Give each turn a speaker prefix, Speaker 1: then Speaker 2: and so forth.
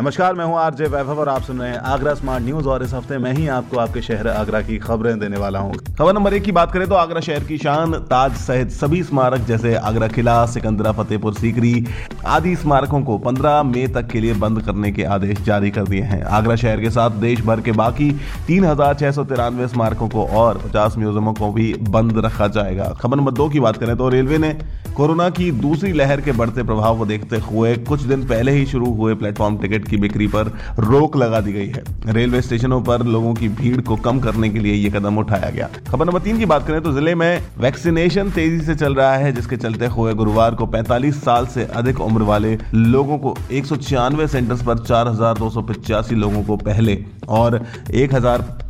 Speaker 1: नमस्कार, मैं हूँ आरजे वैभव और आप सुन रहे हैं आगरा स्मार्ट न्यूज़ और इस हफ़्ते मैं ही आपको आपके शहर आगरा की खबरें देने वाला हूँ। खबर नंबर एक की बात करें तो आगरा शहर की शान, ताज सहित सभी स्मारक जैसे आगरा किला, सिकंदरा, फतेहपुर, सीकरी आदि स्मारकों को 15 मई तक के लिए बंद करने के आदेश जारी कर दिए हैं। आगरा शहर के साथ देश भर के बाकी तीन हज़ार छह सौ तिरानवे स्मारकों को और पचास म्यूजियमों को भी बंद रखा जाएगा। खबर नंबर दो की बात करें तो रेलवे ने कोरोना की दूसरी लहर के बढ़ते प्रभाव को देखते हुए कुछ दिन पहले ही शुरू हुए प्लेटफॉर्म टिकट की बिक्री पर रोक लगा दी गई है। रेलवे स्टेशनों पर लोगों की भीड़ को कम करने के लिए यह कदम उठाया गया। खबर नंबर तीन की बात करें तो ज़िले में वैक्सीनेशन तेज़ी से चल रहा है, जिसके चलते हुए गुरुवार को 45 साल से अधिक उम्र वाले लोगों को एक सेंटर्स पर चार हज़ार दो सौ पचासी लोगों को पहले और एक हज़ार